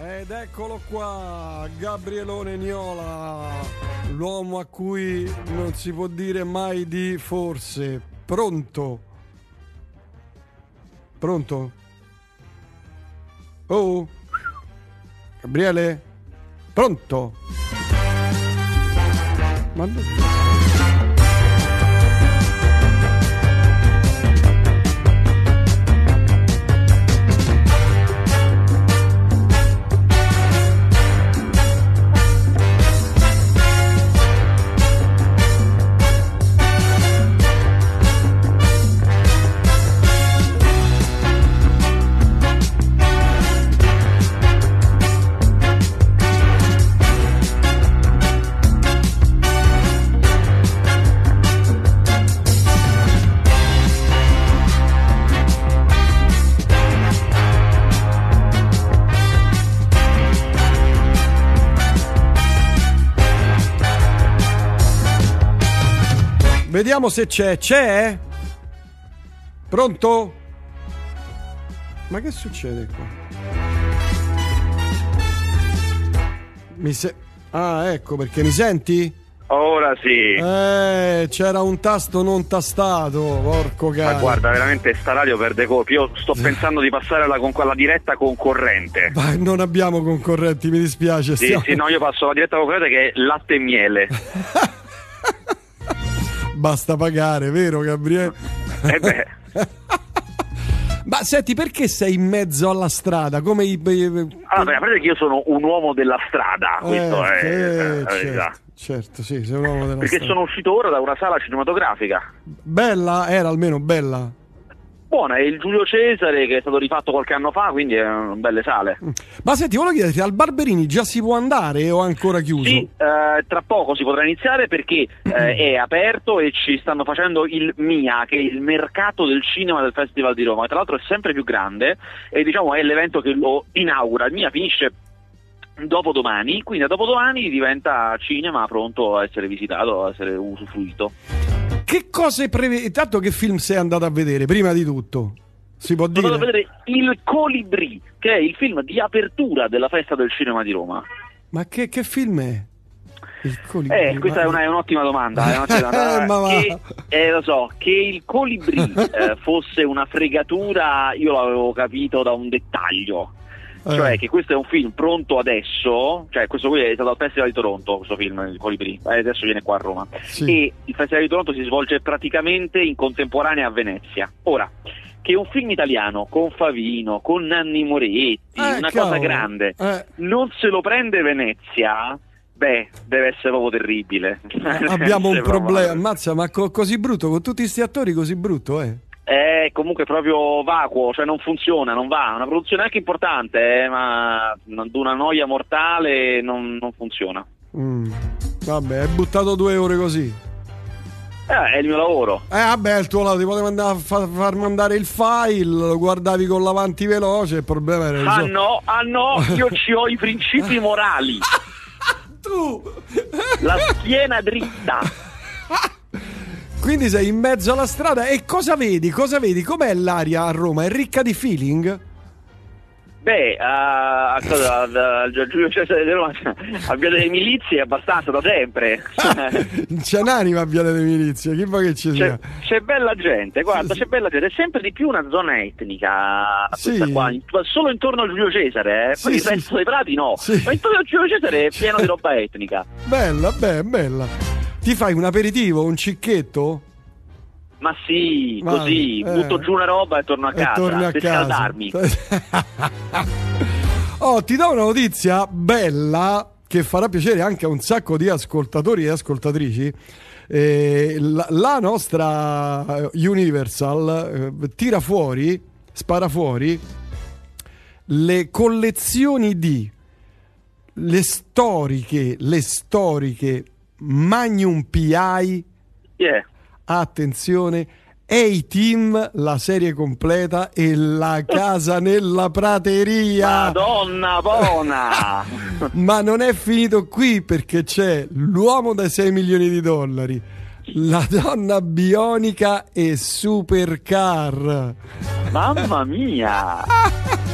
Ed eccolo qua, Gabrielone Niola, l'uomo a cui non si può dire mai di forse. Pronto? Pronto? Oh? Gabriele? Pronto? Ma... Vediamo se c'è. C'è? Pronto? Ma che succede qua? Mi se... Ah, ecco perché mi senti? Ora sì. Eh, c'era un tasto non tastato, porco cane. Ma guarda, veramente sta radio perde colpi. Io sto pensando di passare alla, con- alla diretta concorrente. Ma non abbiamo concorrenti, mi dispiace. Sì, stiamo- sì, no, io passo alla diretta concorrente che è latte e miele. Basta pagare, vero Gabriele? Eh beh, Ma senti, perché sei in mezzo alla strada? Come i... allora, a parte che io sono un uomo della strada, questo è eh, certo, certo, sì, sei un uomo della Perché strada. sono uscito ora da una sala cinematografica. Bella, era almeno bella. Buona, è il Giulio Cesare che è stato rifatto qualche anno fa, quindi è una belle sale. Ma senti, volevo chiederti, al Barberini già si può andare o è ancora chiuso? Sì, eh, tra poco si potrà iniziare perché eh, è aperto e ci stanno facendo il MIA, che è il mercato del cinema del Festival di Roma, che tra l'altro è sempre più grande e diciamo è l'evento che lo inaugura. Il MIA finisce dopodomani, quindi da dopodomani diventa cinema pronto a essere visitato, a essere usufruito. Che cose prevede? Intanto che film sei andato a vedere, prima di tutto? Si può Sono andato a dire? vedere Il Colibrì, che è il film di apertura della Festa del Cinema di Roma. Ma che, che film è? Eh, questa è, una- è un'ottima domanda. È un'ottima domanda. Eh, che, eh, lo so, che il colibrì eh, fosse una fregatura, io l'avevo capito da un dettaglio. Eh. Cioè che questo è un film pronto adesso, cioè questo qui è stato al Festival di Toronto, questo film, il Colibrì, e adesso viene qua a Roma. Sì. E il Festival di Toronto si svolge praticamente in contemporanea a Venezia. Ora, che un film italiano con Favino, con Nanni Moretti, Eh, una cavolo. cosa grande, Eh. non se lo prende Venezia, beh, deve essere proprio terribile. Abbiamo un problema, ammazza, ma co- così brutto, con tutti questi attori così brutto, eh? È comunque proprio vacuo, cioè non funziona, non va. Una produzione anche importante, eh, ma ad una noia mortale non, non funziona. Mm. Vabbè, hai buttato due ore così. Eh, è il mio lavoro. Eh, vabbè, il tuo lato ti potevo andare a fa- far mandare il file, lo guardavi con l'avanti veloce, il problema era Ah risolto. no, ah no, io ci ho i principi morali, Tu! la schiena dritta. Quindi sei in mezzo alla strada e cosa vedi? Cosa vedi? Com'è l'aria a Roma? È ricca di feeling? Beh, a, a, cosa- a- a Giulio Cesare di Roma, a Via delle Milizie, abbastanza da sempre. Non c'è un'anima a Via delle Milizie, chi vuoi che ci C'è, sia? c'è bella gente, guarda, c'è bella gente, è sempre di più una zona etnica Sì. questa qua, solo intorno al Giulio Cesare, eh. Sì, poi il sì, resto dei prati no, ma intorno al Giulio Cesare è pieno di roba etnica. Bella, beh, bella. Ti fai un aperitivo, un cicchetto? Ma sì, Ma- così, eh. butto giù una roba e torno a casa, torni a per casa. scaldarmi. oh, ti do una notizia bella che farà piacere anche a un sacco di ascoltatori e ascoltatrici. Eh, la, la nostra eh, Universal eh, tira fuori, spara fuori le collezioni di le storiche, le storiche Magnum PI Yeah. attenzione A-Team, la serie completa e la casa nella prateria. Madonna buona! Ma non è finito qui perché c'è l'uomo da 6 milioni di dollari, la donna bionica e supercar. Mamma mia!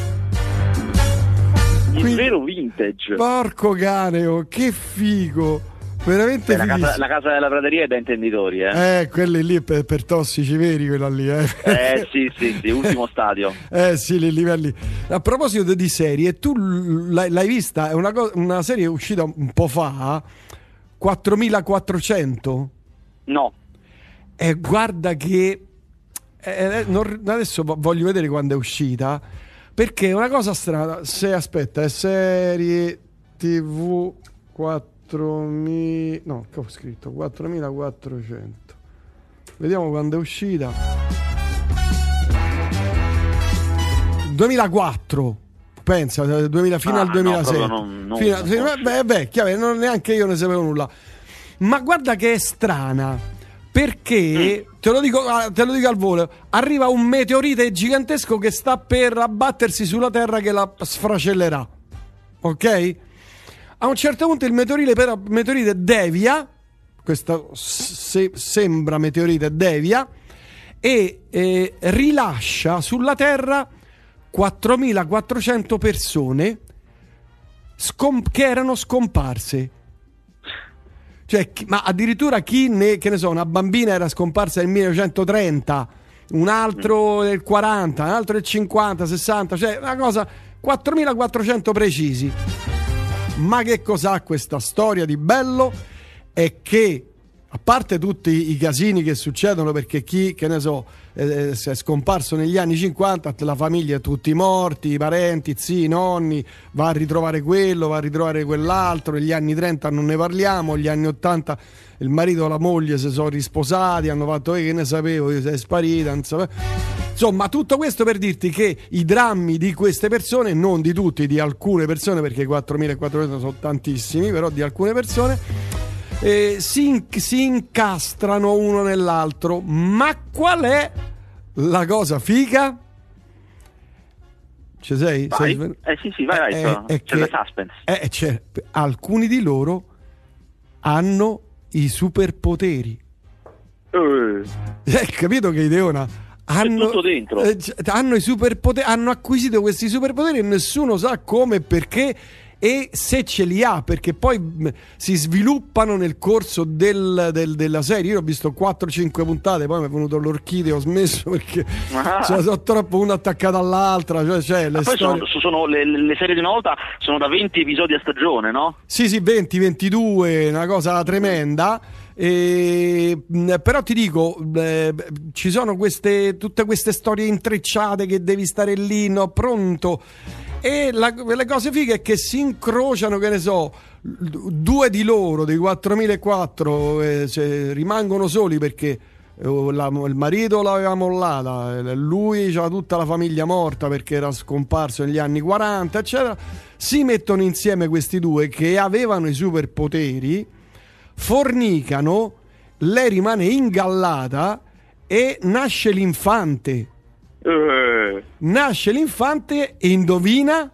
Il vero vintage. Porco cane, oh, che figo. Veramente la, casa, la, casa, della prateria è da intenditori, eh. Eh, quelli lì per, per tossici veri, quella lì, eh. Eh, sì, sì, sì, ultimo stadio. eh, sì, li livelli. A proposito di serie, tu l'hai, l'hai vista? È una, una serie uscita un po' fa, 4400? No. E eh, guarda che... Eh, non, adesso voglio vedere quando è uscita, perché è una cosa strana. Se aspetta, è serie TV 4 4.000 no che ho scritto? 4.400 vediamo quando è uscita. 2004 pensa 2000, fino ah, al 2006 no, non, non fino, fino, beh, è vecchia non, neanche io ne sapevo nulla. Ma guarda che è strana perché mm. te, lo dico, ah, te lo dico al volo arriva un meteorite gigantesco che sta per abbattersi sulla terra che la sfracellerà ok? A un certo punto il meteorite, però, meteorite devia, questo se, sembra meteorite devia, e eh, rilascia sulla Terra 4.400 persone scom- che erano scomparse. Cioè, ma addirittura chi ne, che ne so, una bambina era scomparsa nel 1930, un altro nel 40, un altro nel 50, 60, cioè una cosa 4.400 precisi. Ma che cos'ha questa storia di bello? È che a parte tutti i casini che succedono perché chi, che ne so, eh, è scomparso negli anni 50, la famiglia, tutti morti, i parenti, zii, nonni, va a ritrovare quello, va a ritrovare quell'altro, negli anni 30 non ne parliamo, negli anni 80 il marito e la moglie si sono risposati, hanno fatto, eh, che ne sapevo, io sei sparita, non sapevo. Insomma, tutto questo per dirti che i drammi di queste persone, non di tutti, di alcune persone, perché 4.400 sono tantissimi, però di alcune persone, eh, si, si incastrano uno nell'altro. Ma qual è la cosa figa? Ci sei? sei? Eh sì, sì, vai, vai, eh, è, c'è che, suspense. Eh, c'è, alcuni di loro hanno i superpoteri. Uh. Hai capito che ideona? hanno, eh, hanno, i superpoteri, hanno acquisito questi superpoteri e nessuno sa come e perché e se ce li ha perché poi mh, si sviluppano nel corso del, del, della serie io ho visto 4-5 puntate poi mi è venuto l'orchidea ho smesso perché ah. cioè, sono troppo una attaccata all'altra cioè, cioè, le, storie... sono, sono le, le, serie di una volta sono da 20 episodi a stagione no? sì sì 20-22 una cosa tremenda e, però ti dico, eh, ci sono queste, tutte queste storie intrecciate che devi stare lì, no, pronto. E la, le cose fighe è che si incrociano, che ne so, due di loro, dei 4004, eh, cioè, rimangono soli perché eh, la, il marito l'aveva mollata, eh, lui aveva tutta la famiglia morta perché era scomparso negli anni 40, eccetera. Si mettono insieme questi due che avevano i superpoteri fornicano, lei rimane ingallata e nasce l'infante. Uh. Nasce l'infante e indovina?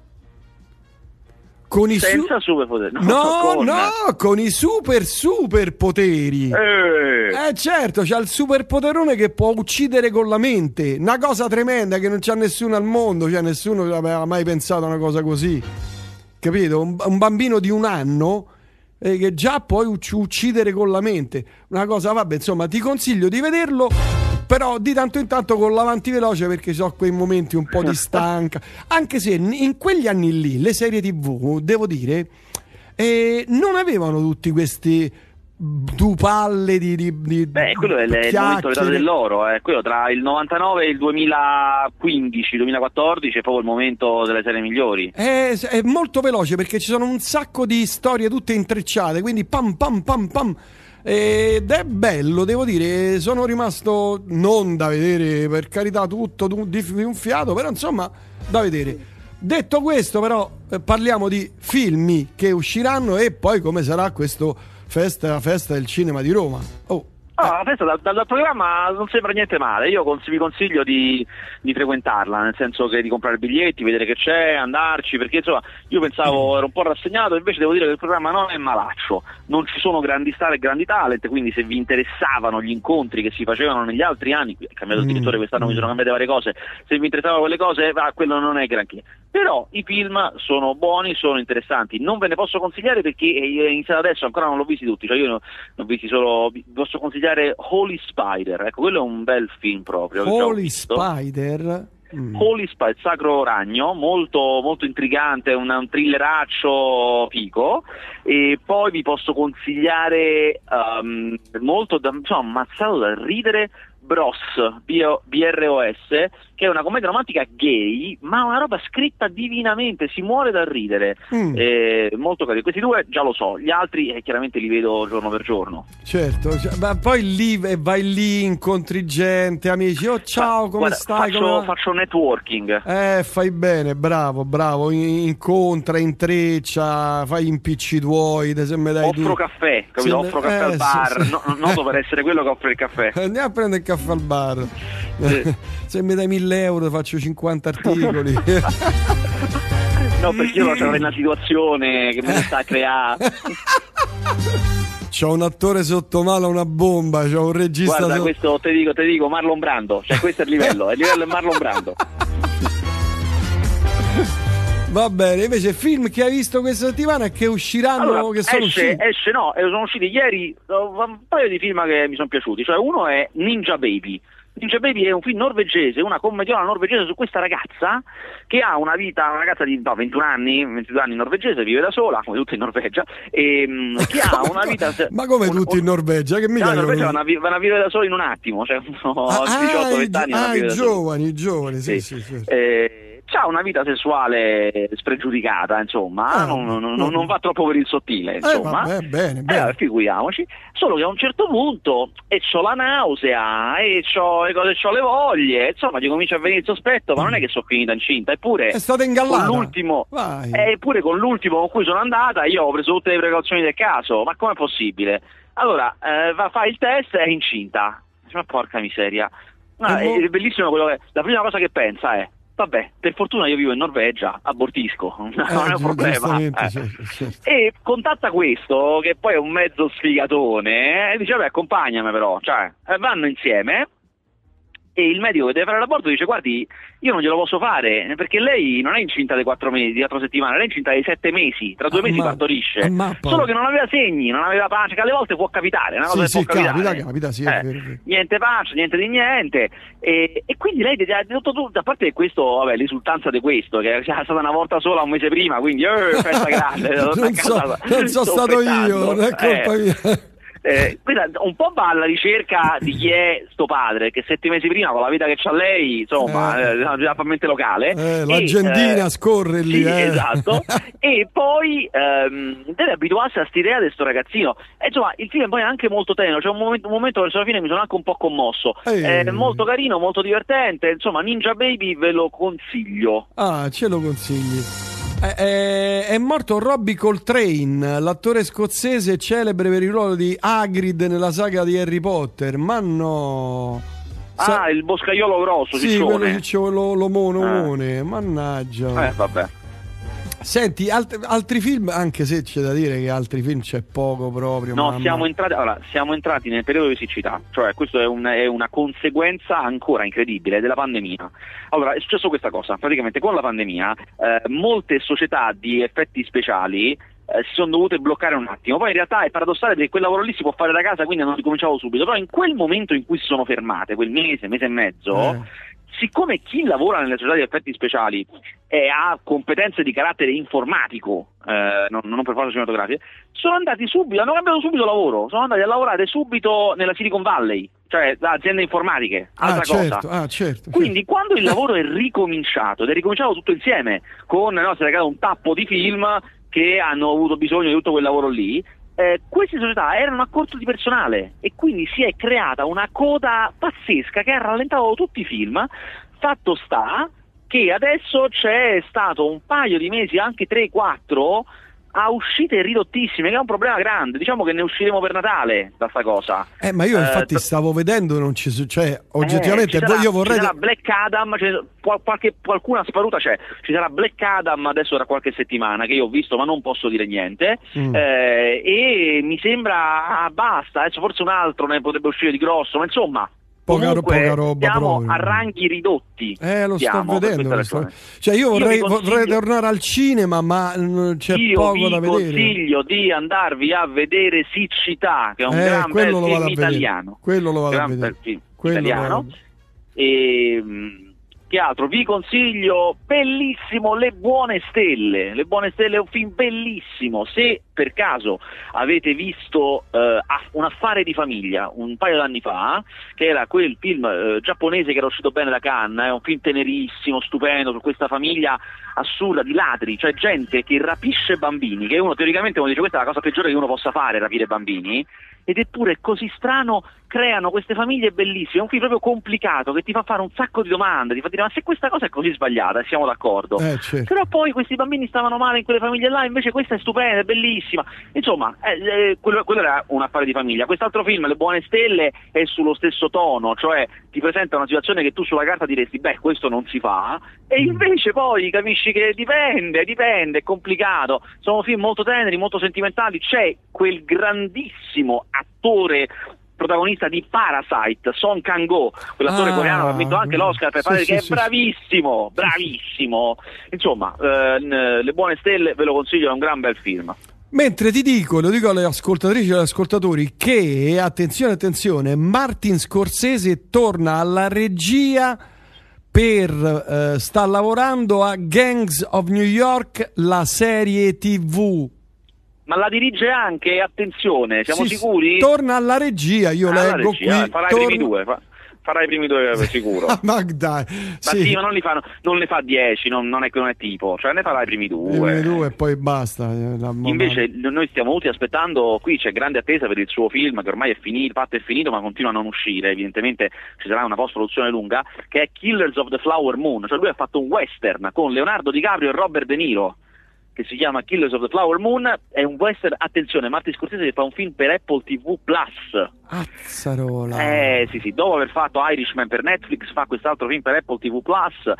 Con i Senza su- superpoteri. No, no, con... no, con i super super poteri. Eh. eh certo, c'ha il superpoterone che può uccidere con la mente. Una cosa tremenda che non c'ha nessuno al mondo, cioè nessuno aveva mai pensato a una cosa così. Capito? Un, un bambino di un anno eh, che già puoi uccidere con la mente. Una cosa, vabbè, insomma, ti consiglio di vederlo. Però di tanto in tanto con l'avanti veloce perché so quei momenti un po' di stanca. Anche se in quegli anni lì le serie TV, devo dire, eh, non avevano tutti questi due palle di, di, di Beh, quello è il momento dell'oro, eh. quello tra il 99 e il 2015, 2014 è proprio il momento delle serie migliori. È, è, molto veloce perché ci sono un sacco di storie tutte intrecciate, quindi pam pam pam pam. Ed è bello, devo dire, sono rimasto non da vedere, per carità, tutto di un fiato, però insomma, da vedere. Detto questo, però, eh, parliamo di film che usciranno e poi come sarà questo festa, festa del cinema di Roma. Oh. No, la festa dal, dal, programma non sembra niente male. Io cons- vi consiglio di, di, frequentarla, nel senso che di comprare biglietti, vedere che c'è, andarci, perché insomma io pensavo, ero un po' rassegnato, invece devo dire che il programma non è malaccio, non ci sono grandi star e grandi talent, quindi se vi interessavano gli incontri che si facevano negli altri anni, è cambiato il mm. direttore quest'anno, mi sono cambiate varie cose, se vi interessavano quelle cose, ah, quello non è granché. Però i film sono buoni, sono interessanti, non ve ne posso consigliare perché è iniziato adesso, ancora non l'ho visti tutti, cioè io ne ho visti solo, posso consigliare consigliare Holy Spider, ecco, quello è un bel film proprio. Holy Spider? Mm. Holy Spider, Sacro Ragno, molto, molto intrigante, un, un thrilleraccio fico. E poi vi posso consigliare um, molto, da, insomma, ammazzato da ridere, Bros, B-R-O-S, che è una commedia romantica gay, ma una roba scritta divinamente, si muore dal ridere. Mm. Eh, molto carino. Questi due già lo so, gli altri eh, chiaramente li vedo giorno per giorno. Certo, cioè, ma poi lì eh, vai lì, incontri gente, amici, oh ciao, come Guarda, stai? Faccio, come... faccio, networking. Eh, fai bene, bravo, bravo, incontra, intreccia, fai impicci tuoi, se dai Offro di... caffè, capito? Offro caffè al eh, bar, sì, sì. No, noto per essere quello che offre il caffè. Andiamo a prendere il caffè al bar. Sì. Se mi dai 1000 euro faccio 50 articoli. no, perché io ho una situazione che mi sta a creare. C'ho un attore sotto mano, una bomba, c'ho un regista. Guarda, so... questo te dico, te dico Marlon Brando, cioè questo è il livello, il livello è Marlon Brando. Va bene, invece film che hai visto questa settimana e che usciranno, allora, che sono esce, usciti? Esce, no, sono usciti ieri un paio di film che mi sono piaciuti, cioè uno è Ninja Baby. Ninja Baby è un film norvegese, una commediola norvegese su questa ragazza che ha una vita, una ragazza di no, 21 anni, 22 anni norvegese, vive da sola, come tutti in Norvegia, e mm, che ha una vita... Ma come un, tutti in Norvegia? Che mica no, in Norvegia vanno a, vanno a, vivere da soli in un attimo, cioè no, ah, 18-20 anni. Ah, i giovani, i giovani, sì, sì, sì. sì. Eh, ha una vita sessuale spregiudicata, insomma, ah, non, non, non, non, va troppo per il sottile, eh, insomma. Eh, vabbè, bene, bene. Eh, figuriamoci. Solo che a un certo punto, e c'ho la nausea, e c'ho le le voglie, insomma, gli comincia a venire il sospetto, ma non è che sono finita incinta, eppure... È stata ingallata. Con l'ultimo, eh, eppure con l'ultimo con cui sono andata, io ho preso tutte le precauzioni del caso, ma com'è possibile? Allora, eh, va, fa il test, è incinta. Ma porca miseria. Ah, è, è bellissimo quello che... La prima cosa che pensa è Vabbè, per fortuna io vivo in Norvegia, abortisco, non eh, è un problema. Eh. Certo, certo. E contatta questo, che poi è un mezzo sfigatone, e dice, vabbè, accompagnami però, cioè, eh, vanno insieme, e il medico che deve fare l'aborto dice guardi io non glielo posso fare perché lei non è incinta di quattro mesi, di quattro settimane, lei è incinta di sette mesi, tra due ah, mesi ma, partorisce, ah, solo che non aveva segni, non aveva pancia, che alle volte può capitare, una cosa sì, sì, può capitare. Capita, capita, sì, eh, vero, niente pancia, niente di niente, e, e quindi lei ha detto tutto, a parte questo, vabbè, l'esultanza di questo, che è stata una volta sola un mese prima, quindi eh, festa grande, non, so, non sono stato io, non è colpa eh. mia. Eh, questa un po' va alla ricerca di chi è sto padre, che sette mesi prima con la vita che c'ha lei, insomma, eh, eh la mente locale. Eh, L'Argentina eh, scorre lì. Sì, eh. esatto. e poi ehm, deve abituarsi a quest'idea di sto ragazzino. E insomma, il film poi è anche molto tenero, c'è un momento, un momento verso la fine mi sono anche un po' commosso. È molto carino, molto divertente, insomma, Ninja Baby ve lo consiglio. Ah, ce lo consigli. È, è, è, morto Robbie Coltrane, l'attore scozzese celebre per il ruolo di Hagrid nella saga di Harry Potter. Ma no. Ah, il boscaiolo grosso, sì, ciccione. quello dicevo lo, l'omone, eh. mannaggia. Eh, vabbè. Senti, alt- altri film, anche se c'è da dire che altri film c'è poco proprio. No, siamo entrati, allora, siamo entrati, nel periodo di siccità, cioè questa è, un, è, una conseguenza ancora incredibile della pandemia. Allora, è successo questa cosa, praticamente con la pandemia eh, molte società di effetti speciali eh, si sono dovute bloccare un attimo. Poi in realtà è paradossale perché quel lavoro lì si può fare da casa, quindi hanno ricominciato subito. Però in quel momento in cui si sono fermate, quel mese, mese e mezzo, eh siccome chi lavora nelle società di effetti speciali eh, ha competenze di carattere informatico, eh, non, non, per forza cinematografiche, sono andati subito, hanno cambiato subito lavoro, sono andati a lavorare subito nella Silicon Valley, cioè da aziende informatiche, ah, altra ah, certo, cosa. Ah, certo, Quindi certo. quando il lavoro è ricominciato, ed è ricominciato tutto insieme, con no, si è creato un tappo di film che hanno avuto bisogno di tutto quel lavoro lì, eh, queste società erano a corto di personale e quindi si è creata una coda pazzesca che ha rallentato tutti i film. Fatto sta che adesso c'è stato un paio di mesi, anche 3-4, ha uscite ridottissime, che è un problema grande. Diciamo che ne usciremo per Natale da sta cosa. Eh, ma io infatti Eh, stavo vedendo, non ci su- cioè, oggettivamente eh, ci sarà, io vorrei... ci sarà Black Adam, qual- qualche, qualcuna sparuta c'è. Ci sarà Black Adam adesso tra qualche settimana che io ho visto, ma non posso dire niente. Mm. Eh, e mi sembra ah, basta. Adesso forse un altro ne potrebbe uscire di grosso, ma insomma. Poca poca roba siamo proprio. a ranghi ridotti. Eh, lo sto Siamo, per vedendo. sto-. Cioè, io Io vorrei, vi consiglio- vorrei tornare al cinema, ma mm, c'è Io poco vi da vedere. consiglio di andarvi a vedere Siccità, che è un Eh, gran bel film a vedere. italiano. Quello lo vado a Gran vedere. bel film Quello lo italiano. a vedere. E che altro? Vi consiglio bellissimo Le Buone Stelle. Le Buone Stelle è un film bellissimo. Se per caso avete visto eh, Un affare di famiglia un paio d'anni fa, che era quel film eh, giapponese che era uscito bene da Cannes, è un film tenerissimo, stupendo, su questa famiglia assurda di ladri, cioè gente che rapisce bambini, che uno teoricamente uno dice questa è la cosa peggiore che uno possa fare, rapire bambini, ed eppure così strano creano queste famiglie bellissime, è un film proprio complicato che ti fa fare un sacco di domande, ti fa dire ma se questa cosa è così sbagliata, siamo d'accordo. Eh, certo. Però poi questi bambini stavano male in quelle famiglie là, invece questa è stupenda, è bellissima. Insomma, eh, eh, quello, quello era un affare di famiglia. Quest'altro film, Le Buone Stelle, è sullo stesso tono, cioè ti presenta una situazione che tu sulla carta diresti, beh, questo non si fa, e invece poi capisci che dipende, dipende, è complicato. Sono film molto teneri, molto sentimentali, c'è quel grandissimo attore protagonista di Parasite, Song Kang-ho, quell'attore Ah, coreano che ha vinto anche l'Oscar per sì, fare sì, che è sì, bravissimo, bravissimo. Insomma, eh, Le Buone Stelle ve lo consiglio, è un gran bel film. Mentre ti dico, lo dico alle ascoltatrici e agli ascoltatori, che, attenzione, attenzione, Martin Scorsese torna alla regia per, eh, sta lavorando a Gangs of New York, la serie tv. Ma la dirige anche, attenzione, siamo Sì, sicuri? Torna alla regia, io Ah, la leggo regia, qui. farà torna- i primi due, fa- farà i primi due eh, sicuro. Ah, Magda, Ma sì, sì, ma non, li fa, non ne fa dieci, non, non è, non è tipo, cioè ne farà i primi i due. primi due e poi basta. eh, Invece noi stiamo tutti aspettando, qui c'è grande attesa per il suo film che ormai è finito, fatto e finito ma continua a non uscire, evidentemente ci sarà una post-produzione lunga, che è Killers of the Flower Moon, cioè lui ha fatto un western con Leonardo DiCaprio e Robert De Niro che si chiama Killers of the Flower Moon, è un western, attenzione, Martin Scorsese fa un film per Apple TV Plus. Azzarola. Eh sì sì, dopo aver fatto Irishman per Netflix fa quest'altro film per Apple TV Plus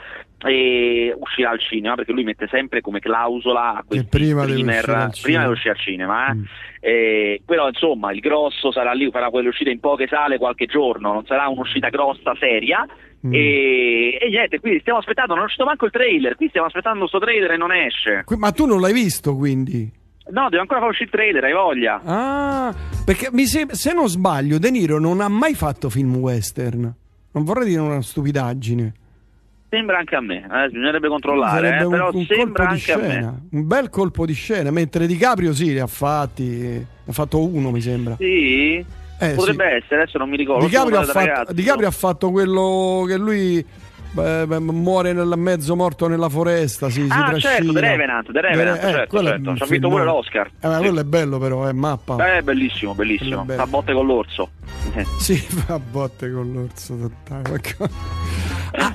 e uscirà al cinema perché lui mette sempre come clausola a questi prima deve streamer al prima deve uscire al cinema eh. Mm. Eh, però insomma il grosso sarà lì, farà quelle uscite in poche sale qualche giorno, non sarà un'uscita grossa, seria Mm. e, e niente, quindi stiamo aspettando, non è uscito manco il trailer, qui stiamo aspettando sto trailer e non esce. Qui- Ma tu non l'hai visto quindi? No, devo ancora far uscire il trailer, hai voglia. Ah, perché mi sem- se non sbaglio, De Niro non ha mai fatto film western. Non vorrei dire una stupidaggine. Sembra anche a me, eh, bisognerebbe controllare, eh, un, però un sembra colpo di anche a me. scena. Un bel colpo di scena. Mentre Di Caprio sì, ne ha fatti. Ne ha fatto uno, mi sembra. Sì, Eh, potrebbe sì. essere, adesso non mi ricordo. Di Caprio, ha fatto. Di Caprio ha fatto quello che lui beh, muore nel mezzo morto nella foresta. Si, si Ah, certo, trascina. The Revenant, The Revenant, Eh, certo, è certo. un Ci ha vinto pure l'Oscar. Eh, ma Sì. quello è bello, però, è mappa. Eh, bellissimo, bellissimo. Quello è bello. Fa botte con l'orso. Eh. Sì, fa botte con l'orso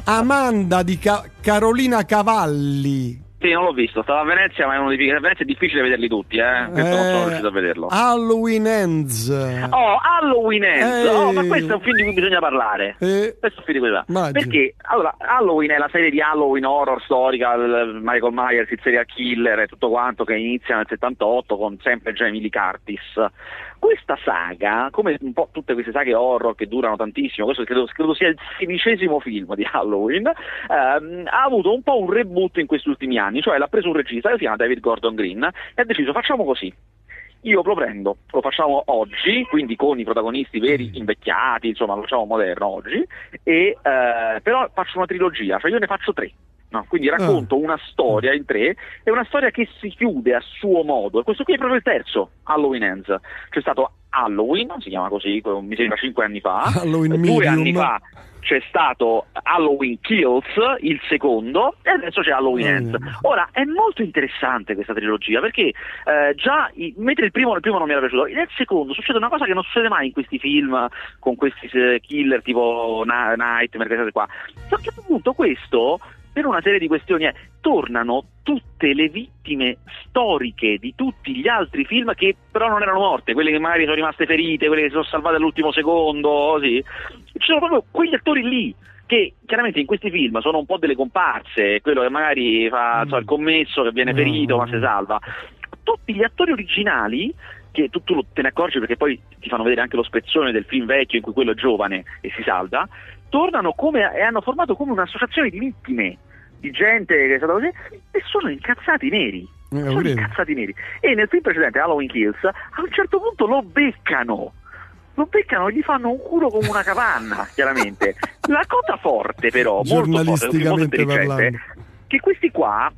Amanda di Ca- Carolina Cavalli. Sì, non l'ho visto, stavo a Venezia, ma è uno dei a Venezia è difficile vederli tutti, eh. Questo non sono Eh, riuscito a vederlo. Halloween Ends. Oh, Halloween Ends! Eh. Oh, ma questo è un film di cui bisogna parlare. Eh, Questo è un film di cui parla- Immagino. Perché allora, Halloween è la serie di Halloween horror storica, Michael Myers, il serial killer e tutto quanto che inizia nel 78 con sempre Jamie Lee Curtis. Questa saga, come un po' tutte queste saghe horror che durano tantissimo, questo credo, credo sia il sedicesimo film di Halloween, ehm, ha avuto un po' un reboot in questi ultimi anni, cioè l'ha preso un regista che si chiama David Gordon Green e ha deciso facciamo così. Io lo prendo, lo facciamo oggi, quindi con i protagonisti veri invecchiati, insomma lo facciamo moderno oggi, e, eh, però faccio una trilogia, cioè io ne faccio tre. No, quindi racconto una storia in tre, è una storia che si chiude a suo modo, e questo qui è proprio il terzo, Halloween Ends. C'è stato Halloween, si chiama così, mi sembra cinque anni fa, Halloween due anni fa c'è stato Halloween Kills, il secondo, e adesso c'è Halloween Ends. mio. Ora, è molto interessante questa trilogia perché eh, già, i- mentre il primo, il primo non mi era piaciuto, nel secondo succede una cosa che non succede mai in questi film con questi eh, killer tipo Na- Nightmare, queste cose qua. A certo punto questo per una serie di questioni. Eh, tornano tutte le vittime storiche di tutti gli altri film che però non erano morte, quelle che magari sono rimaste ferite, quelle che si sono salvate all'ultimo secondo, sì. Ci sono proprio quegli attori lì che chiaramente in questi film sono un po' delle comparse, quello che magari fa mm. so, il commesso che viene ferito mm. ma si salva. Tutti gli attori originali che tu, tu, te ne accorgi perché poi ti fanno vedere anche lo spezzone del film vecchio in cui quello è giovane e si salva, tornano come, e hanno formato come un'associazione di vittime, di gente che è stata così, e sono incazzati neri. Eh, sono incazzati neri. E nel film precedente, Halloween Kills, a un certo punto lo beccano lo beccano e gli fanno un culo come una capanna, chiaramente. La cosa forte però, molto forte, molto intelligente, che questi qua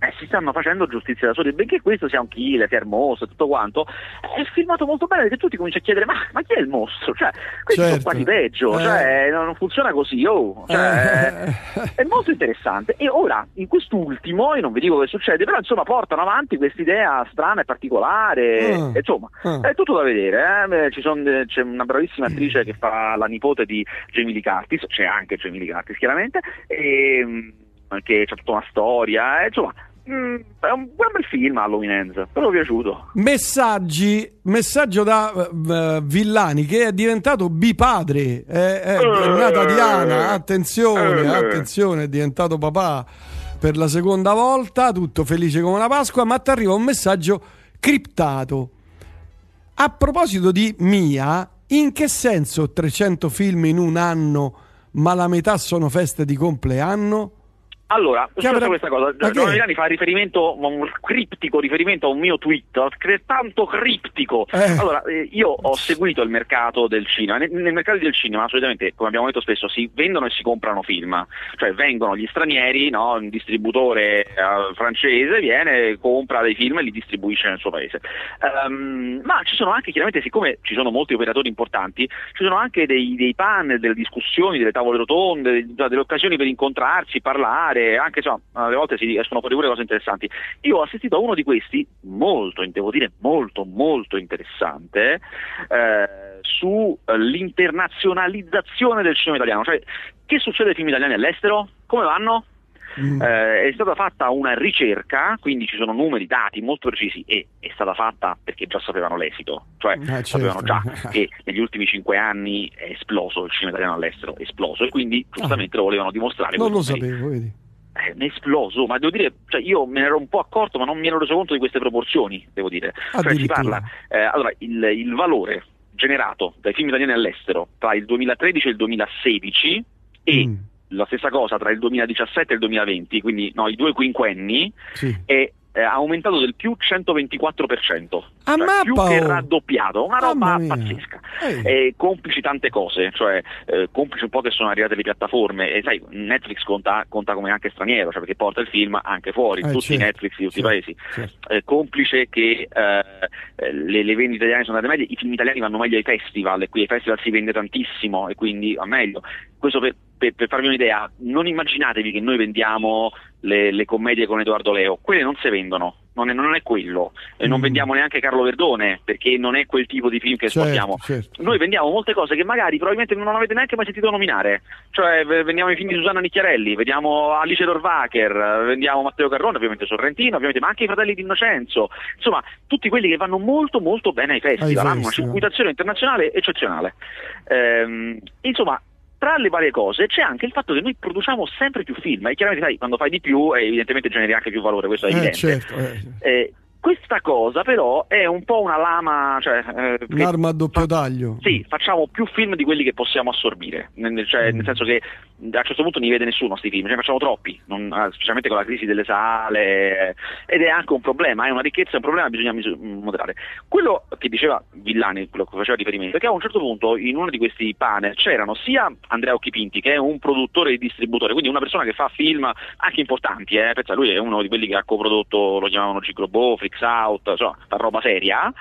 eh, si stanno facendo giustizia da soli, benché questo sia un killer, sia il mostro, tutto quanto, è filmato molto bene perché tutti cominciano a chiedere ma, ma chi è il mostro? Cioè, questi certo. sono quasi peggio, eh. cioè, non funziona così, oh. cioè, eh. è molto interessante. E ora, in quest'ultimo, io non vi dico che succede, però insomma portano avanti questa idea strana e particolare, uh. insomma, uh. è tutto da vedere, eh. son, c'è una bravissima attrice che fa la nipote di Jamie Lee Curtis, c'è anche Jamie Lee Curtis chiaramente, e, mm, che c'è tutta una storia, eh, insomma Mm, è un buon bel film Halloween Ends, però mi è piaciuto. Messaggi, messaggio da uh, Villani che è diventato bipadre, è, è, uh, è nata Diana, attenzione, uh, attenzione, è diventato papà per la seconda volta, tutto felice come una Pasqua, ma ti arriva un messaggio criptato. A proposito di Mia, in che senso 300 film in un anno, ma la metà sono feste di compleanno? Allora, avrà... questa cosa, Giovanni Milani fa riferimento, un criptico riferimento a un mio tweet, tanto criptico. Eh. Allora, eh, io ho seguito il mercato del cinema. Nel, nel, mercato del cinema, solitamente, come abbiamo detto spesso, si vendono e si comprano film. Cioè vengono gli stranieri, no? un distributore uh, francese viene, compra dei film e li distribuisce nel suo paese. Um, ma ci sono anche, chiaramente, siccome ci sono molti operatori importanti, ci sono anche dei, dei panel, delle discussioni, delle tavole rotonde, delle occasioni per incontrarsi, parlare e anche insomma, alle volte si escono fuori pure cose interessanti. Io ho assistito a uno di questi, molto, devo dire molto, molto interessante, eh, sull'internazionalizzazione del cinema italiano. Cioè, che succede ai film italiani all'estero? Come vanno? Mm. Eh, è stata fatta una ricerca, quindi ci sono numeri, dati molto precisi e è stata fatta perché già sapevano l'esito, cioè eh, certo. sapevano già che negli ultimi cinque anni è esploso il cinema italiano all'estero, è esploso e quindi giustamente ah. lo volevano dimostrare. Non lo sapevo, vedi è esploso, ma devo dire, cioè io me ne ero un po' accorto, ma non mi ero reso conto di queste proporzioni, devo dire. Cioè si parla, eh, allora, il, il, valore generato dai film italiani all'estero tra il 2013 e il 2016 e mm. la stessa cosa tra il 2017 e il 2020, quindi no, i due quinquenni, sì. è eh, ha aumentato del più 124%, ah, cioè più che raddoppiato, una roba pazzesca. Eh, complici tante cose, cioè eh, complici un po' che sono arrivate le piattaforme e sai, Netflix conta, conta come anche straniero, cioè perché porta il film anche fuori, eh, tutti certo, i Netflix di tutti certo, i paesi. Certo. Eh, complice che eh, le, le, vendite italiane sono andate meglio, i film italiani vanno meglio ai festival e qui ai festival si vende tantissimo e quindi va meglio. Questo per, per, per farvi un'idea, non immaginatevi che noi vendiamo le, le, commedie con Edoardo Leo, quelle non si vendono, non è, non è quello, e non mm. vendiamo neanche Carlo Verdone perché non è quel tipo di film che certo, esportiamo. Certo. Noi vendiamo molte cose che magari probabilmente non avete neanche mai sentito nominare, cioè vendiamo i film di Susanna Nicchiarelli, vediamo Alice Dorvacher, vendiamo Matteo Carrone, ovviamente Sorrentino, ovviamente, ma anche i fratelli di Innocenzo, insomma tutti quelli che vanno molto molto bene ai festival, hanno una circuitazione internazionale eccezionale. Ehm, insomma, tra le varie cose c'è anche il fatto che noi produciamo sempre più film e chiaramente sai, quando fai di più evidentemente generi anche più valore, questo è eh, evidente. Certo, eh. Eh, questa cosa però è un po' una lama, cioè, eh, un'arma a doppio taglio. Sì, facciamo più film di quelli che possiamo assorbire, nel, cioè, mm. nel senso che a un certo punto non li vede nessuno questi film, ce ne facciamo troppi, non, eh, specialmente con la crisi delle sale, ed è anche un problema, è una ricchezza, è un problema, bisogna moderare. Quello che diceva Villani, quello che faceva riferimento, è che a un certo punto in uno di questi panel c'erano sia Andrea Occhipinti, che è un produttore e distributore, quindi una persona che fa film anche importanti, eh, pensa, lui è uno di quelli che ha coprodotto, lo chiamavano Ciclobo, Flix Out, insomma, fa roba seria,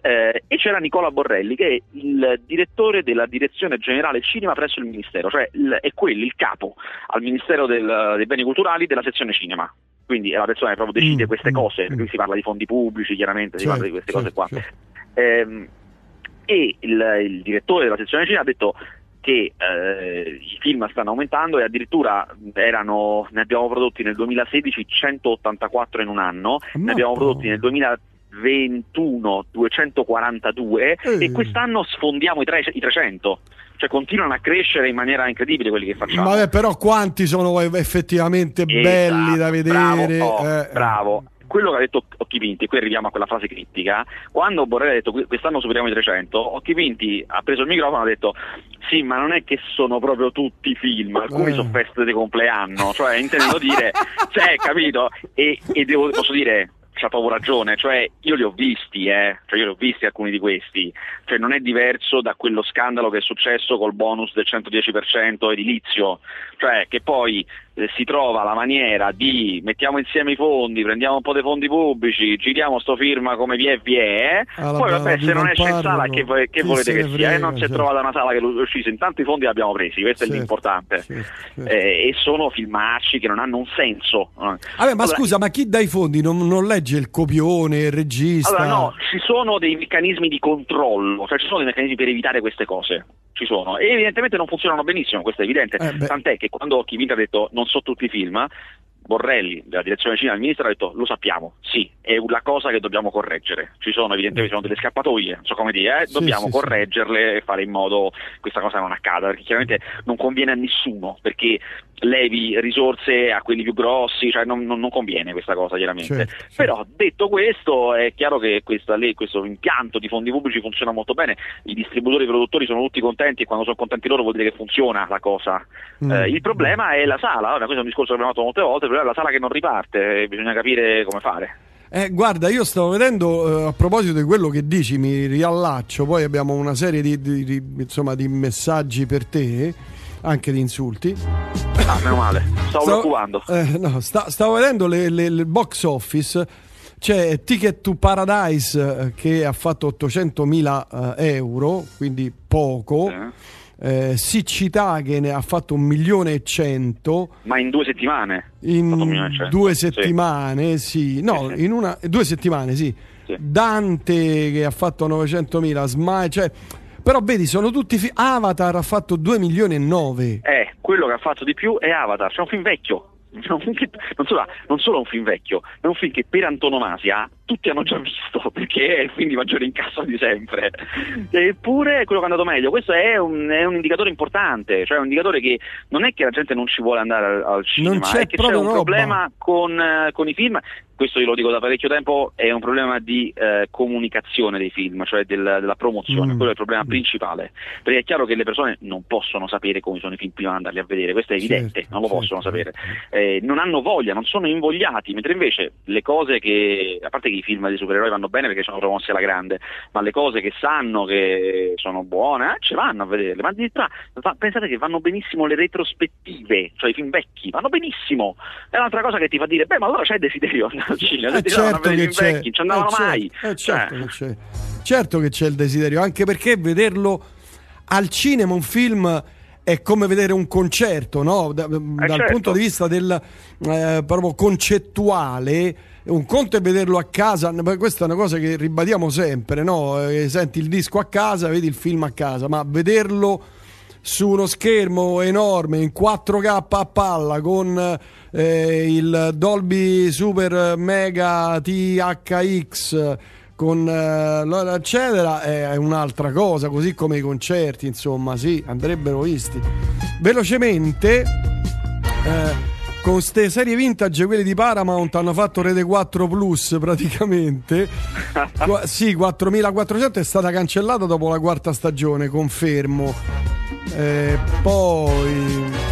eh, e c'era Nicola Borrelli che è il direttore della direzione generale cinema presso il Ministero, cioè il, è quello, il capo al Ministero del, dei Beni Culturali della sezione cinema quindi è la persona che proprio decide mm, queste mm, cose, mm. qui si parla di fondi pubblici, chiaramente certo, si parla di queste certo, cose qua. Certo. Eh, e il, il, direttore della sezione cinema ha detto che eh, i film stanno aumentando e addirittura erano, ne abbiamo prodotti nel 2016 184 in un anno, Ma ne abbiamo prodotti nel 2021 242 Eh. e quest'anno sfondiamo i, tre- i 300. Cioè continuano a crescere in maniera incredibile quelli che facciamo. Vabbè, però quanti sono effettivamente belli da Esatto, vedere? Bravo, oh, eh, bravo. Quello che ha detto Occhi Vinti, qui arriviamo a quella frase critica, quando Borrelli ha detto "Que- quest'anno superiamo i 300, Occhi Vinti ha preso il microfono e ha detto sì, ma non è che sono proprio tutti film, alcuni Eh. sono feste di compleanno, cioè intendendo dire, cioè, capito? E, e devo, posso dire, c'ha proprio ragione, cioè io li ho visti, eh, cioè io li ho visti alcuni di questi, cioè non è diverso da quello scandalo che è successo col bonus del 110% edilizio, cioè che poi si trova la maniera di mettiamo insieme i fondi, prendiamo un po' dei fondi pubblici, giriamo sto firma come vi è vi è, Alla poi bella vabbè se non esce in sala che, che volete che sia, eh? frega, non si è certo. trovata una sala che lo uscisse, intanto i fondi li abbiamo presi, questo è Certo, l'importante. certo, certo. Eh, e sono filmacci che non hanno un senso. Vabbè, ma Allora- scusa, ma chi dà i fondi non, non legge il copione, il regista? Allora no, ci sono dei meccanismi di controllo, cioè ci sono dei meccanismi per evitare queste cose. Ci sono. E evidentemente non funzionano benissimo, questo è evidente. Eh. Tant'è che quando Chi Vinta ha detto non so tutti i film, Borrelli, della direzione cinema, il ministro ha detto lo sappiamo, sì, è la cosa che dobbiamo correggere. Ci sono evidentemente ci sono delle scappatoie, non so come dire, eh, Sì, dobbiamo sì, sì. correggerle e fare in modo che questa cosa non accada, perché chiaramente non conviene a nessuno, perché levi risorse a quelli più grossi, cioè non, non- non conviene questa cosa chiaramente. Certo, certo. Però detto questo è chiaro che questa lei- questo impianto di fondi pubblici funziona molto bene, i distributori e i produttori sono tutti contenti e quando sono contenti loro vuol dire che funziona la cosa. Mm. Eh, il problema è la sala, Ora, questo è un discorso che abbiamo fatto molte volte, il problema è la sala che non riparte, e bisogna capire come fare. Eh, guarda, io stavo vedendo eh, a proposito di quello che dici, mi riallaccio. Poi abbiamo una serie di, di- di- insomma, di messaggi per te, anche di insulti. Ah, meno male, stavo preoccupando. eh, no, sta- stavo vedendo le- le- il box office. C'è Ticket to Paradise eh, che ha fatto 800.000 eh, euro, quindi poco. Sì. Eh, Siccità che ne ha fatto un milione e cento. Ma in due settimane? In due Sì. settimane, sì, no, Sì, sì. in una, due settimane, sì. Sì. Dante che ha fatto 900.000, Smile, cioè, però vedi, sono tutti fi- Avatar ha fatto 2 milioni e 9. Eh, quello che ha fatto di più è Avatar, c'è un film vecchio. Che- non, solo, non solo è un film vecchio, è un film che per antonomasia tutti hanno già visto perché è il film di maggiore incasso di sempre. Eppure è quello che è andato meglio. Questo è un, è un indicatore importante, cioè un indicatore che non è che la gente non ci vuole andare al, al cinema, è che c'è un roba. problema con, eh, con i film. Questo io lo dico da parecchio tempo, è un problema di eh, comunicazione dei film, cioè del- della promozione, Mm. quello è il problema Mm. principale. Perché è chiaro che le persone non possono sapere come sono i film prima di andarli a vedere, questo è evidente, Certo, non lo certo, possono sapere. certo. Eh, non hanno voglia, non sono invogliati, mentre invece le cose che, a parte che i film di supereroi vanno bene perché sono promossi alla grande, ma le cose che sanno che sono buone, eh, ci vanno a vederle. Ma addirittura pensate che vanno benissimo le retrospettive, cioè i film vecchi, vanno benissimo. È un'altra cosa che ti fa dire, beh, ma allora c'è desiderio andare cinema, Eh, certo che c'è, vecchi, ci andavano eh, certo, mai. eh, certo, Cioè, che c'è. Certo che c'è il desiderio, anche perché vederlo al cinema un film è come vedere un concerto, no? Da- dal certo. punto di vista del eh, proprio concettuale. Un conto è vederlo a casa, questa è una cosa che ribadiamo sempre, no? Eh, senti il disco a casa, vedi il film a casa, ma vederlo su uno schermo enorme in 4K a palla con eh, il Dolby Super Mega THX con eh, eccetera è un'altra cosa così come i concerti insomma sì andrebbero visti. Velocemente eh, con ste serie vintage quelle di Paramount hanno fatto Rete 4 Plus praticamente. Qua- sì 4400 è stata cancellata dopo la quarta stagione confermo. Eh, poi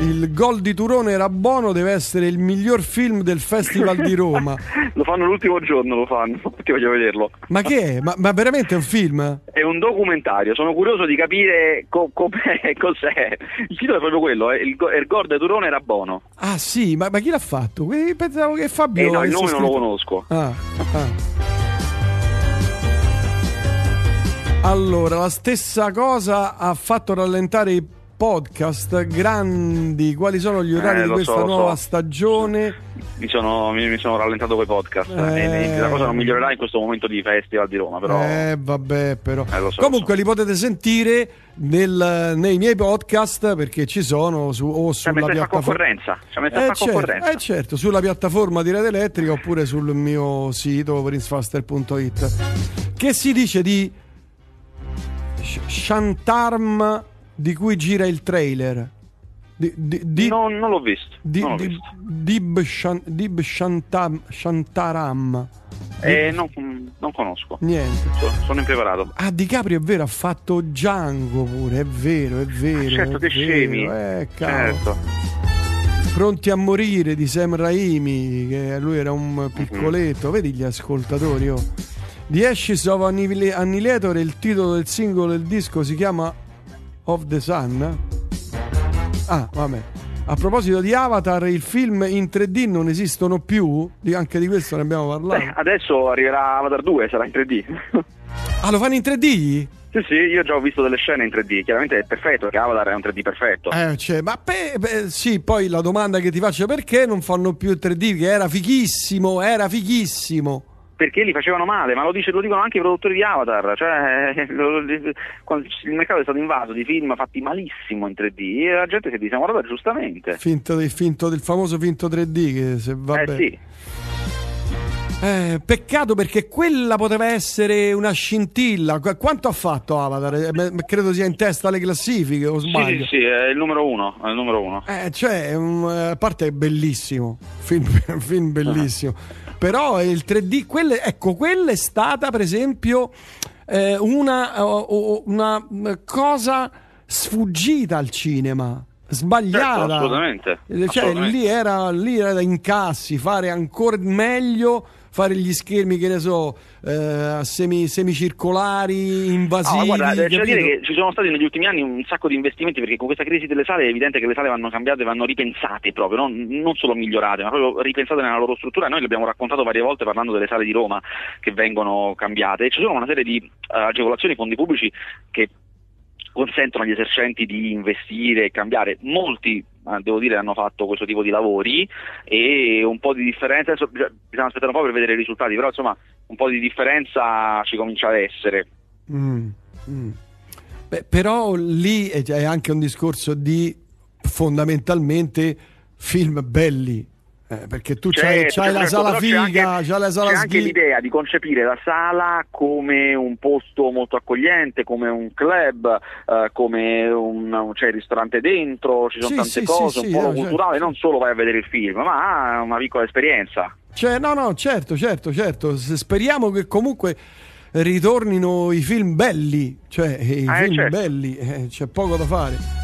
il gol di Turone era buono, deve essere il miglior film del Festival di Roma. lo fanno l'ultimo giorno, lo fanno, ti voglio vederlo. Ma che è? Ma, ma veramente è un film? È un documentario, sono curioso di capire co- cos'è. Il titolo è proprio quello, eh, il, go- il gol di Turone era buono. Ah sì, ma, ma chi l'ha fatto? Pensavo che Fabio... Eh no, il nome non lo scritto- conosco. Ah, ah. Allora, la stessa cosa ha fatto rallentare i podcast grandi. Quali sono gli orari Eh, di questa so, nuova so. stagione? Mi sono, mi, mi sono rallentato con i podcast. Eh. La cosa non migliorerà in questo momento di festival di Roma, però. Eh, vabbè, però. Eh, so, Comunque li potete sentire nel- nei miei podcast perché ci sono su, o sulla piattaforma. Eh certo, eh certo, sulla piattaforma di Rete Elettrica oppure sul mio sito princefaster.it. Che si dice di Sh- Shantarm di cui gira il trailer? Di, di, di, non, non l'ho visto. di, non l'ho visto. Dib, Shan- Dib Shantam- Shantaram. Eh, non, non conosco. Niente. Sono, sono impreparato. Ah, Di Caprio è vero, ha fatto Django pure, è vero, è vero. certo, è che scemi. Eh, cavolo. Certo. Pronti a morire di Sam Raimi, che lui era un piccoletto, vedi gli ascoltatori. Oh. The Ashes of Annihil- Annihilator, il titolo del singolo del disco si chiama Of the Sun. Ah, vabbè. A proposito di Avatar, il film in 3D non esistono più, anche di questo ne abbiamo parlato. Beh, adesso arriverà Avatar 2, sarà in 3D. Ah, lo fanno in 3D? sì, sì, io già ho visto delle scene in 3D. Chiaramente è perfetto, perché Avatar è un 3D perfetto. Eh, cioè, ma pe- pe- sì, poi la domanda che ti faccio perché non fanno più il 3D? Che era fighissimo, era fighissimo. Perché li facevano male, ma lo, dice- lo dicono anche i produttori di Avatar. Cioè, lo- quando il mercato è stato invaso di film fatti malissimo in 3D e la gente si è disamorata giustamente. Finto del, finto del famoso finto 3D che se va eh bene. sì. Eh, peccato perché quella poteva essere una scintilla. Qu- Quanto ha fatto Avatar? Eh, beh, credo sia in testa alle classifiche, o Sì, sbaglio? sì, sì, è il numero uno. È il numero uno. Eh, cioè, um, a parte è bellissimo, film, film bellissimo. Però il 3D, quelle, ecco, quella è stata per esempio eh, una, o- una cosa sfuggita al cinema, sbagliata. Certo, assolutamente, Eh, Cioè, assolutamente. lì era, lì era da incassi, fare ancora meglio, fare gli schermi, che ne so, eh, semi, semicircolari, invasivi. No, guarda, c'è da dire che ci sono stati negli ultimi anni un sacco di investimenti perché con questa crisi delle sale è evidente che le sale vanno cambiate, vanno ripensate proprio, non, non solo migliorate, ma proprio ripensate nella loro struttura. Noi l'abbiamo raccontato varie volte parlando delle sale di Roma che vengono cambiate e ci sono una serie di eh, agevolazioni, fondi pubblici che consentono agli esercenti di investire e cambiare. Molti, devo dire, hanno fatto questo tipo di lavori e un po' di differenza, adesso bisogna aspettare un po' per vedere i risultati, però insomma un po' di differenza ci comincia ad essere. Mm, mm. Beh, però lì è anche un discorso di fondamentalmente film belli. Eh, perché tu c'hai, Certo, c'hai la certo, sala c'è figa, anche- c'hai la sala c'è anche sghi- l'idea di concepire la sala come un posto molto accogliente, come un club, eh, come un, c'è il ristorante dentro, ci sono Sì, tante sì, cose, sì, un polo no, certo, culturale, non solo vai a vedere il film, ma una piccola esperienza. Cioè, no, no, certo, certo, certo. Speriamo che comunque ritornino i film belli, cioè i Ah, eh, film certo. belli, eh, c'è poco da fare.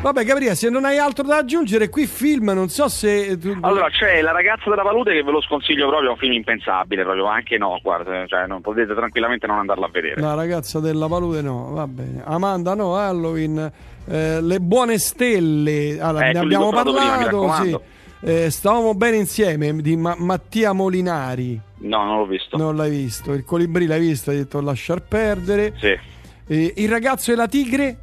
Vabbè, Gabriele, se non hai altro da aggiungere, qui film, non so se tu... Allora c'è La ragazza della palude che ve lo sconsiglio proprio, è un film impensabile, proprio anche no, guarda, cioè, non potete tranquillamente non andarlo a vedere. La ragazza della palude no, va bene. Amanda no, Halloween, eh, le buone stelle, allora, Eh, ne abbiamo comprato prima, parlato, sì. Eh, stavamo bene insieme di Ma- Mattia Molinari, No, non l'ho visto. non l'hai visto, il colibrì l'hai visto, hai detto lasciar perdere. Sì. Eh, il ragazzo e la tigre?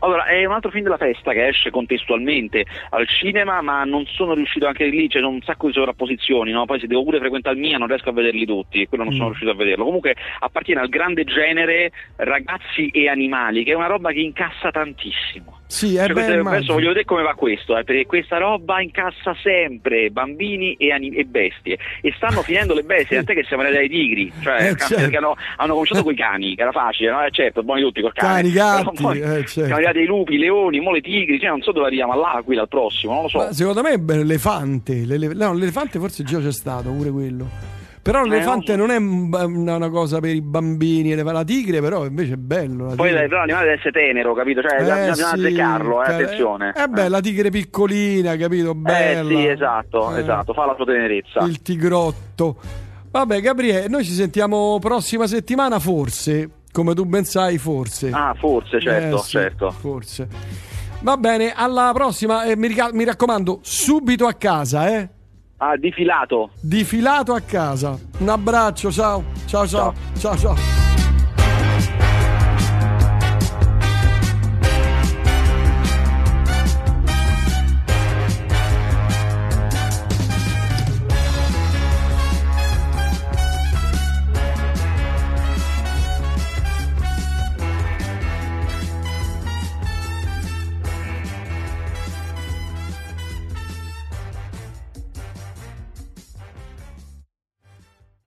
Allora, è un altro film della festa che esce contestualmente al cinema, ma non sono riuscito anche lì, c'è un sacco di sovrapposizioni, no? Poi se devo pure frequentare il mia non riesco a vederli tutti, e quello non sono Mm. riuscito a vederlo. Comunque appartiene al grande genere ragazzi e animali, che è una roba che incassa tantissimo. Sì, è Cioè, questo- beh, adesso voglio vedere come va questo, eh, perché questa roba incassa sempre bambini e, ani- e bestie. E stanno finendo le bestie, tant'è che siamo arrivati ai tigri, cioè Eh, certo. perché hanno, hanno cominciato con i cani, che era facile, no? Eh, certo, buoni tutti col cane. Cani, gatti, poi eh, certo. Siamo arrivati ai lupi, leoni, mo le tigri, cioè non so dove arriviamo, all'aquila, al prossimo, non lo so. Ma secondo me l'elefante, l'ele- no, l'elefante forse già c'è stato pure quello. Però l'elefante non non è una cosa per i bambini, la tigre però invece è bello. Poi l'animale deve essere tenero, capito? Cioè, Eh, bisogna sì, azzeccarlo, eh, attenzione. Eh beh, la tigre piccolina, capito? Bella. Eh sì, esatto, Eh, esatto, fa la sua tenerezza. Il tigrotto. Vabbè, Gabriele, noi ci sentiamo prossima settimana, forse. Come tu ben sai, forse. Ah, forse, certo, Eh, sì, certo. Forse. Va bene, alla prossima. E mi raccomando, subito a casa, eh? Ah, difilato. Difilato a casa. Un abbraccio, ciao. Ciao, ciao. Ciao, ciao.